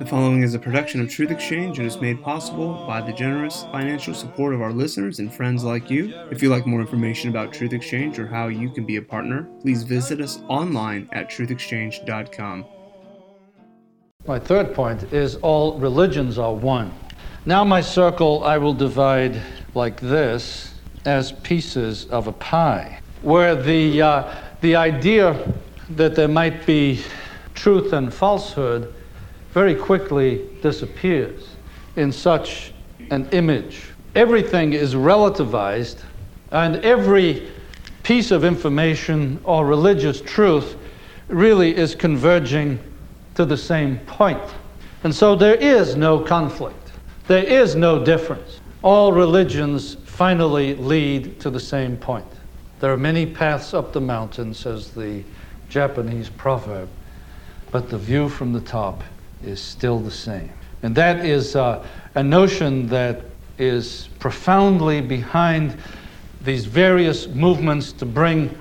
The following is a production of Truth Exchange and is made possible by the generous financial support of our listeners and friends like you. If you'd like more information about Truth Exchange or how you can be a partner, please visit us online at truthexchange.com. My third point is all religions are one. Now, my circle I will divide like this as pieces of a pie, where the, uh, the idea that there might be truth and falsehood very quickly disappears in such an image. Everything is relativized, and every piece of information or religious truth really is converging to the same point. And so there is no conflict, there is no difference. All religions finally lead to the same point. There are many paths up the mountain, says the Japanese proverb, but the view from the top is still the same. And that is uh, a notion that is profoundly behind these various movements to bring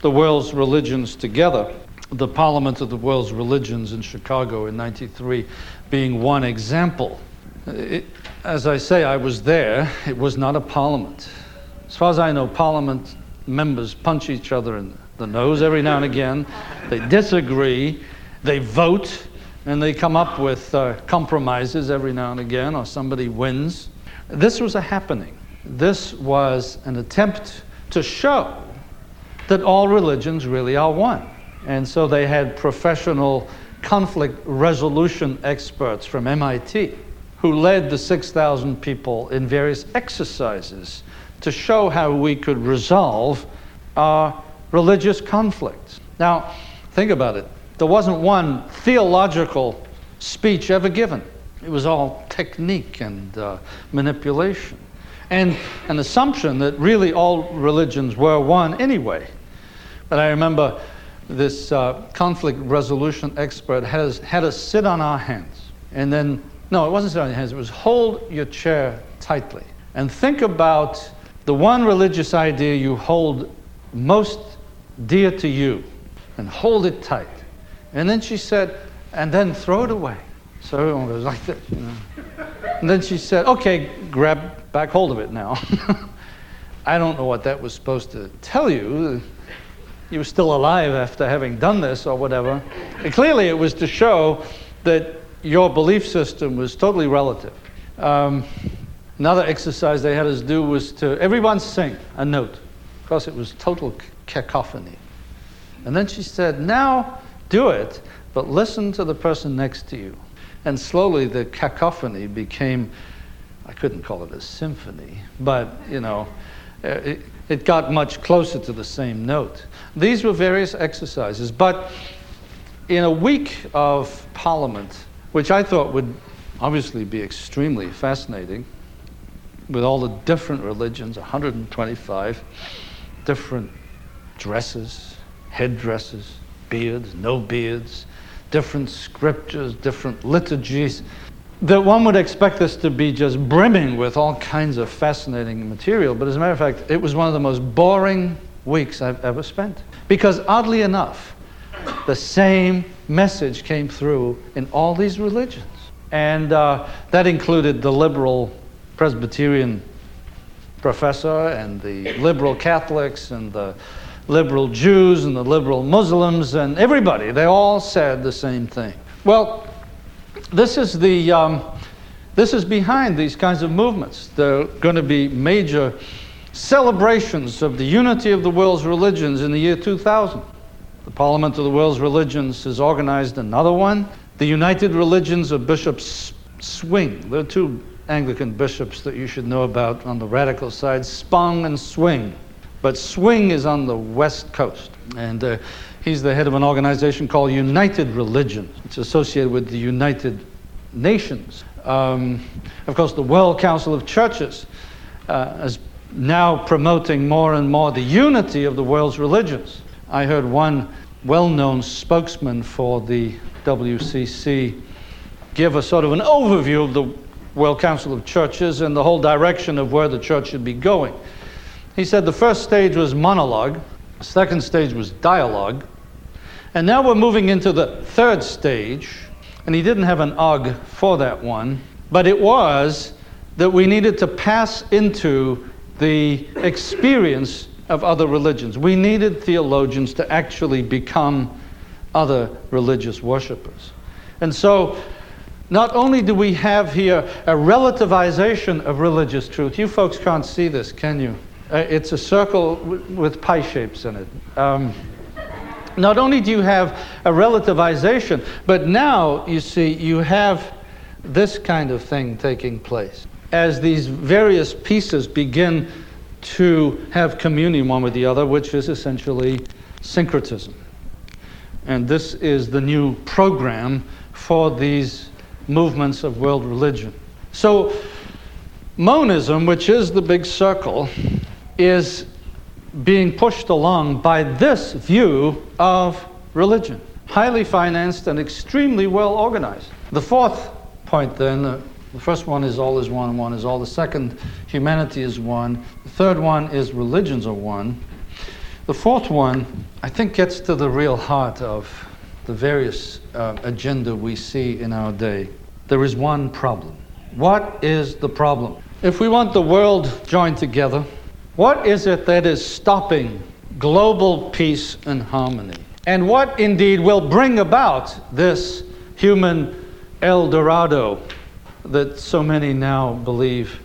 the world's religions together. The Parliament of the World's Religions in Chicago in 93 being one example. It, as I say, I was there. It was not a parliament. As far as I know, parliament members punch each other in the nose every now and again. They disagree. They vote and they come up with uh, compromises every now and again, or somebody wins. This was a happening. This was an attempt to show that all religions really are one. And so they had professional conflict resolution experts from MIT who led the 6,000 people in various exercises to show how we could resolve our religious conflicts. Now, think about it. There wasn't one theological speech ever given. It was all technique and uh, manipulation. And an assumption that really all religions were one anyway. But I remember this uh, conflict resolution expert had us, had us sit on our hands. And then, no, it wasn't sit on your hands, it was hold your chair tightly. And think about the one religious idea you hold most dear to you and hold it tight. And then she said, and then throw it away. So everyone goes like this, you know. And then she said, okay, grab back hold of it now. I don't know what that was supposed to tell you. You were still alive after having done this or whatever. And clearly, it was to show that your belief system was totally relative. Um, another exercise they had us do was to everyone sing a note, because it was total cacophony. And then she said, now do it, but listen to the person next to you. And slowly the cacophony became, I couldn't call it a symphony, but, you know, uh, it, it got much closer to the same note. These were various exercises, but in a week of Parliament, which I thought would obviously be extremely fascinating, with all the different religions, 125 different dresses, headdresses, beards, no beards, different scriptures, different liturgies, that one would expect this to be just brimming with all kinds of fascinating material. But as a matter of fact, it was one of the most boring weeks I've ever spent. Because oddly enough, the same message came through in all these religions. And uh, that included the liberal Presbyterian professor and the liberal Catholics and the liberal Jews and the liberal Muslims and everybody. They all said the same thing. Well, this is the um, this is behind these kinds of movements. There are going to be major celebrations of the unity of the world's religions in the year 2000. The Parliament of the World's Religions has organized another one. The United Religions of Bishops Swing. There are two Anglican bishops that you should know about on the radical side Spong and Swing. But Swing is on the West Coast, and uh, he's the head of an organization called United Religion. It's associated with the United Nations. Um, of course, the World Council of Churches uh, is now promoting more and more the unity of the world's religions. I heard one well known spokesman for the WCC give a sort of an overview of the World Council of Churches and the whole direction of where the church should be going. He said the first stage was monologue, second stage was dialogue, and now we're moving into the third stage, And he didn't have an UG for that one, but it was that we needed to pass into the experience of other religions. We needed theologians to actually become other religious worshippers. And so, not only do we have here a relativization of religious truth, you folks can't see this, can you? Uh, it's a circle with pie shapes in it. Um, not only do you have a relativization, but now you see you have this kind of thing taking place. As these various pieces begin to have communion one with the other, which is essentially syncretism. And this is the new program for these movements of world religion. So, monism, which is the big circle, is being pushed along by this view of religion. Highly financed and extremely well organized. The fourth point, then, uh, the first one is all is one one is all. The second, humanity is one. The third one is religions are one. The fourth one, I think, gets to the real heart of the various uh, agenda we see in our day. There is one problem. What is the problem? If we want the world joined together, what is it that is stopping global peace and harmony? And what indeed will bring about this human El Dorado that so many now believe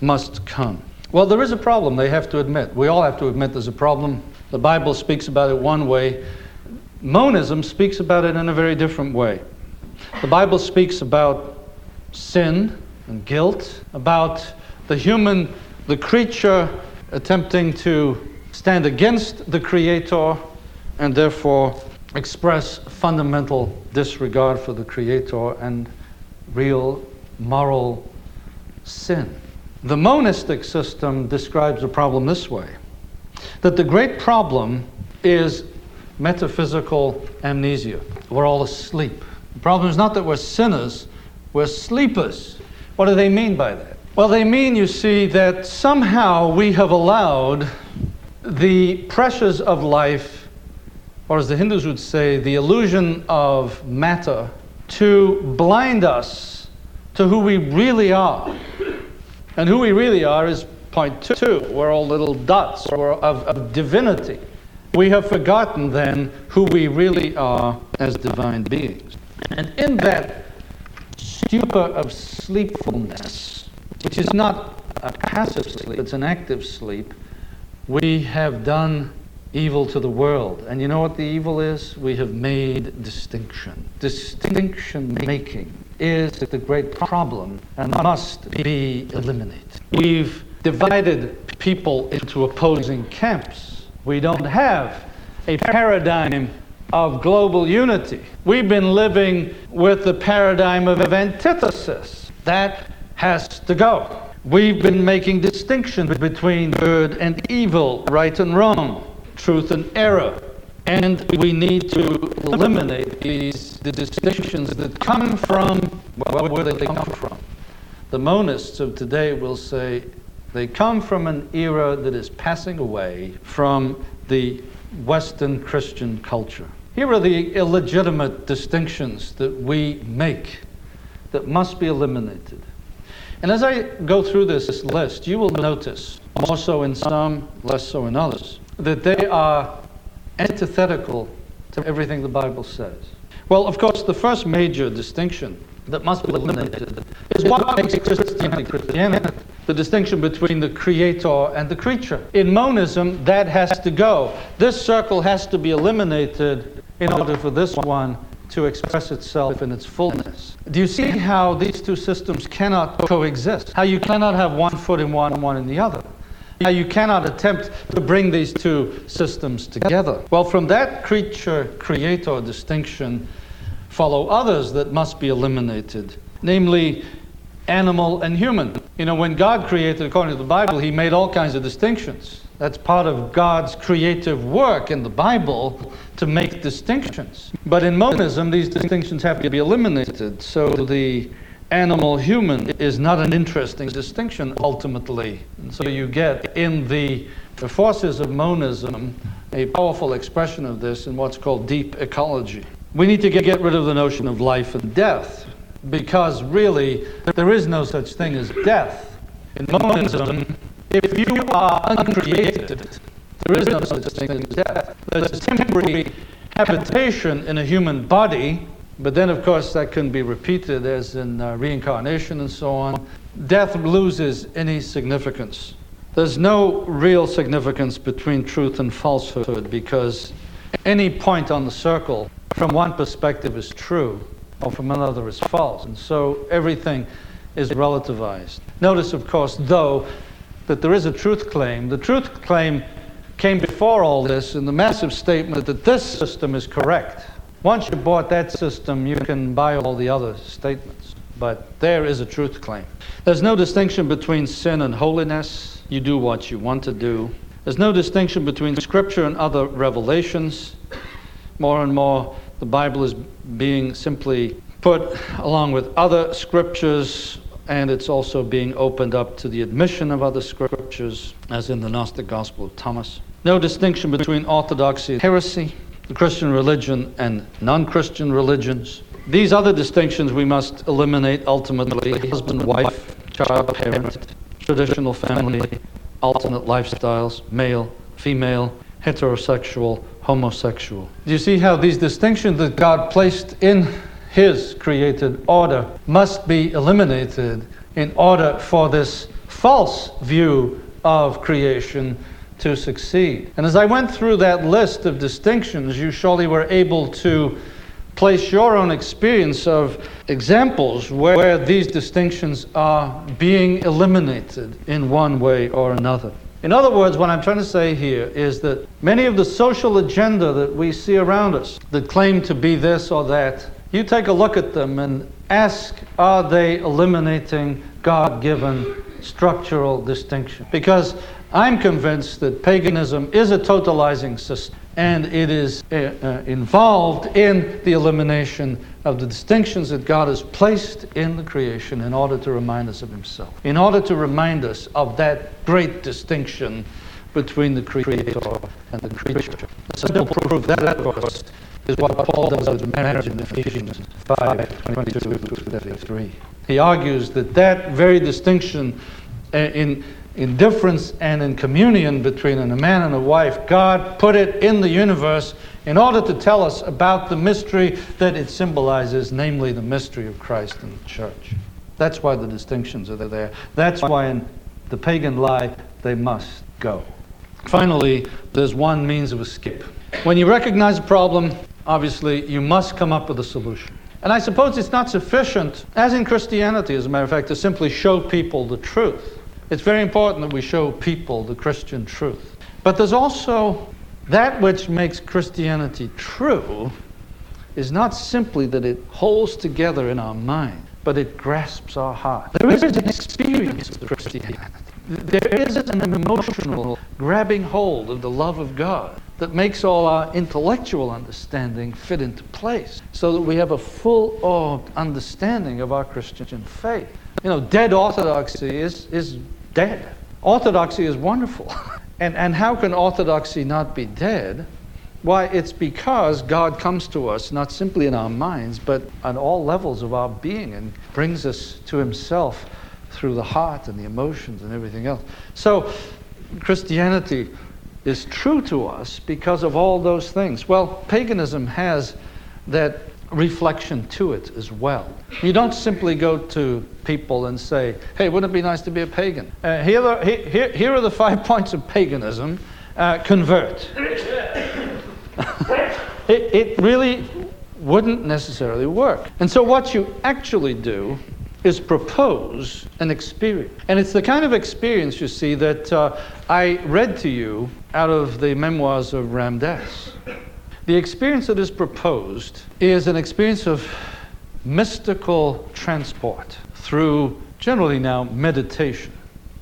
must come? Well, there is a problem, they have to admit. We all have to admit there's a problem. The Bible speaks about it one way, monism speaks about it in a very different way. The Bible speaks about sin and guilt, about the human, the creature attempting to stand against the Creator and therefore express fundamental disregard for the Creator and real moral sin. The monistic system describes the problem this way that the great problem is metaphysical amnesia. We're all asleep. The problem is not that we're sinners, we're sleepers. What do they mean by that? Well, they mean, you see, that somehow we have allowed the pressures of life, or as the Hindus would say, the illusion of matter, to blind us to who we really are. And who we really are is point two. We're all little dots of, of divinity. We have forgotten then who we really are as divine beings. And in that stupor of sleepfulness, which is not a passive sleep, it's an active sleep, we have done evil to the world. And you know what the evil is? We have made distinction. Distinction making is the great problem and must be eliminated. We've divided people into opposing camps. We don't have a paradigm of global unity. We've been living with the paradigm of antithesis. That has to go. We've been making distinctions between good and evil, right and wrong, truth and error. And we need to eliminate these the distinctions that come from well, where they come from. The monists of today will say they come from an era that is passing away from the Western Christian culture. Here are the illegitimate distinctions that we make that must be eliminated. And as I go through this list, you will notice, more so in some, less so in others, that they are antithetical to everything the Bible says. Well, of course, the first major distinction that must be eliminated is what makes Christianity Christianity. The distinction between the creator and the creature. In monism, that has to go. This circle has to be eliminated in order for this one to express itself in its fullness. Do you see how these two systems cannot coexist? How you cannot have one foot in one and one in the other? How you cannot attempt to bring these two systems together? Well, from that creature creator distinction follow others that must be eliminated, namely animal and human. You know, when God created, according to the Bible, He made all kinds of distinctions. That's part of God's creative work in the Bible to make distinctions. But in monism, these distinctions have to be eliminated. So the animal human is not an interesting distinction ultimately. And so you get in the, forces of monism a powerful expression of this in what's called deep ecology. we need to get rid of the notion of life and death because really there is no such thing as death. In monism, if you are uncreated, there is no such thing as death. There's a temporary habitation in a human body, but then, of course, that can be repeated as in uh, reincarnation and so on. Death loses any significance. There's no real significance between truth and falsehood because any point on the circle from one perspective is true or from another is false. And so everything is relativized. Notice, of course, though, that there is a truth claim. The truth claim came before all this in the massive statement that this system is correct. Once you bought that system, you can buy all the other statements. But there is a truth claim. There's no distinction between sin and holiness you do what you want to do. There's no distinction between Scripture and other revelations. More and more, the Bible is being simply put along with other Scriptures, and it's also being opened up to the admission of other Scriptures, as in the Gnostic Gospel of Thomas. No distinction between orthodoxy and heresy, the Christian religion and non Christian religions. These other distinctions we must eliminate ultimately husband, wife, child, parent, traditional family, alternate lifestyles, male, female, heterosexual, homosexual. Do you see how these distinctions that God placed in His created order must be eliminated in order for this false view of creation to succeed? And as I went through that list of distinctions, you surely were able to place your own experience of examples where, where, these distinctions are being eliminated in one way or another. In other words, what I'm trying to say here is that many of the social agenda that we see around us that claim to be this or that, you take a look at them and ask are they eliminating God given structural distinction? Because I'm convinced that paganism is a totalizing system and it is uh, uh, involved in the elimination of the distinctions that God has placed in the creation in order to remind us of Himself, in order to remind us of that great distinction between the Creator and the creature. A simple proof that, of course, is what Paul does in Ephesians 5 22 through 33. He argues that that very distinction uh, in in difference and in communion between a man and a wife, God put it in the universe in order to tell us about the mystery that it symbolizes, namely the mystery of Christ and the church. That's why the distinctions are there. That's why in the pagan lie, they must go. Finally, there's one means of escape. When you recognize a problem, obviously you must come up with a solution. And I suppose it's not sufficient, as in Christianity, as a matter of fact, to simply show people the truth. It's very important that we show people the Christian truth. But there's also that which makes Christianity true is not simply that it holds together in our mind, but it grasps our heart. There is an experience of Christianity. There is an emotional grabbing hold of the love of God that makes all our intellectual understanding fit into place so that we have a full orbed understanding of our Christian faith. You know, dead orthodoxy is, is dead. Orthodoxy is wonderful. and, and how can orthodoxy not be dead? Why, it's because God comes to us not simply in our minds, but on all levels of our being and brings us to Himself through the heart and the emotions and everything else. So, Christianity is true to us because of all those things. Well, paganism has that reflection to it as well. You don't simply go to people and say, hey, wouldn't it be nice to be a pagan? Uh, here, are, here, here, are the five points of paganism. Uh, convert. it, it really wouldn't necessarily work. And so, what you actually do is propose an experience. And it's the kind of experience, you see, that uh, I read to you out of the memoirs of Ram Dass. The experience that is proposed is an experience of mystical transport through generally now meditation.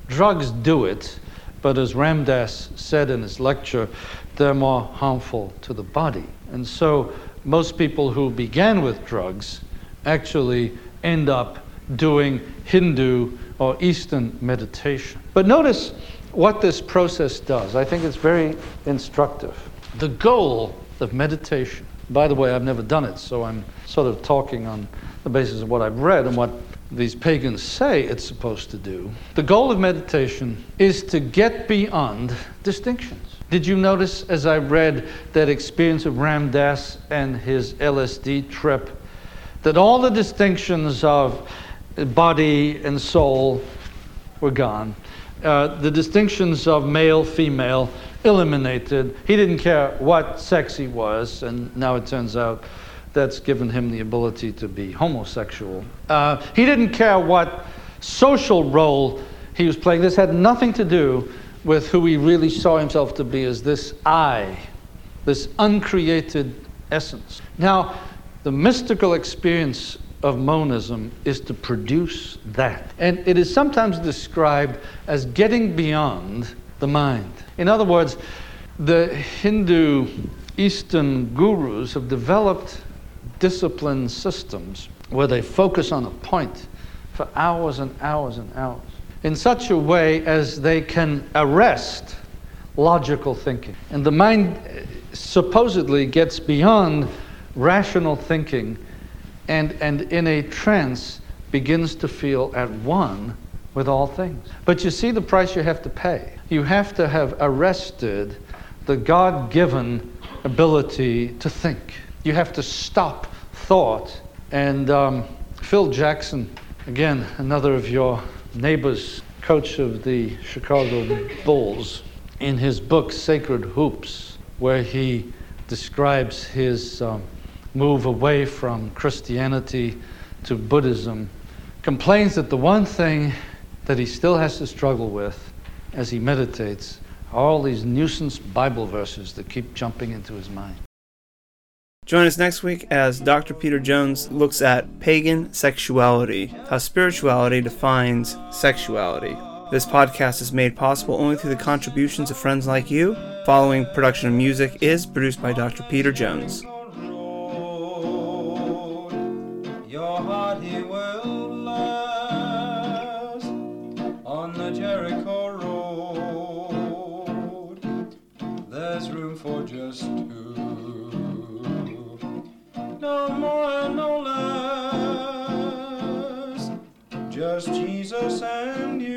Drugs do it, but as Ram Dass said in his lecture, they're more harmful to the body. And so most people who began with drugs actually end up doing Hindu or Eastern meditation. But notice what this process does. I think it's very instructive. The goal of meditation By the way, I've never done it, so I'm sort of talking on the basis of what I've read and what these pagans say it's supposed to do. The goal of meditation is to get beyond distinctions. Did you notice as I read that experience of Ram Dass and his LSD trip that all the distinctions of body and soul were gone? Uh, the distinctions of male, female, eliminated. He didn't care what sex he was, and now it turns out that's given him the ability to be homosexual. Uh, he didn't care what social role he was playing. This had nothing to do with who he really saw himself to be as this I, this uncreated essence. Now, the mystical experience of monism is to produce that. And it is sometimes described as getting beyond the mind. In other words, the Hindu Eastern gurus have developed discipline systems where they focus on a point for hours and hours and hours in such a way as they can arrest logical thinking. And the mind eh, supposedly gets beyond rational thinking and, and in a trance begins to feel at one with all things. But you see the price you have to pay. You have to have arrested the God given ability to think. You have to stop thought. And um, Phil Jackson, again, another of your neighbors, coach of the Chicago Bulls, in his book Sacred Hoops, where he describes his um, move away from Christianity to Buddhism, complains that the one thing that he still has to struggle with as he meditates are all these nuisance Bible verses that keep jumping into his mind. Join us next week as Dr. Peter Jones looks at pagan sexuality, how spirituality defines sexuality. This podcast is made possible only through the contributions of friends like you. Following production of music is produced by Dr. Peter Jones. No more no less. Just Jesus and you.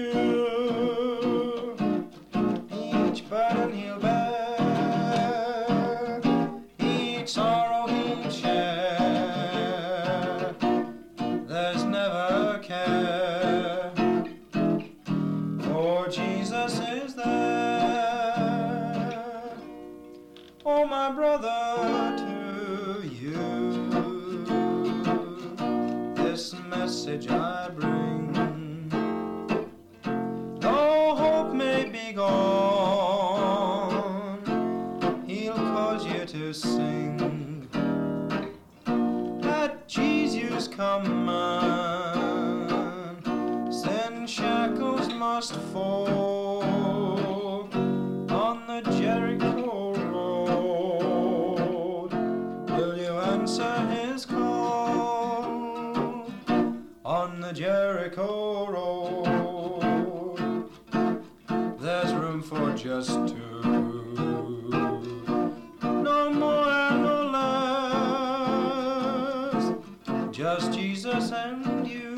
Just Jesus and you.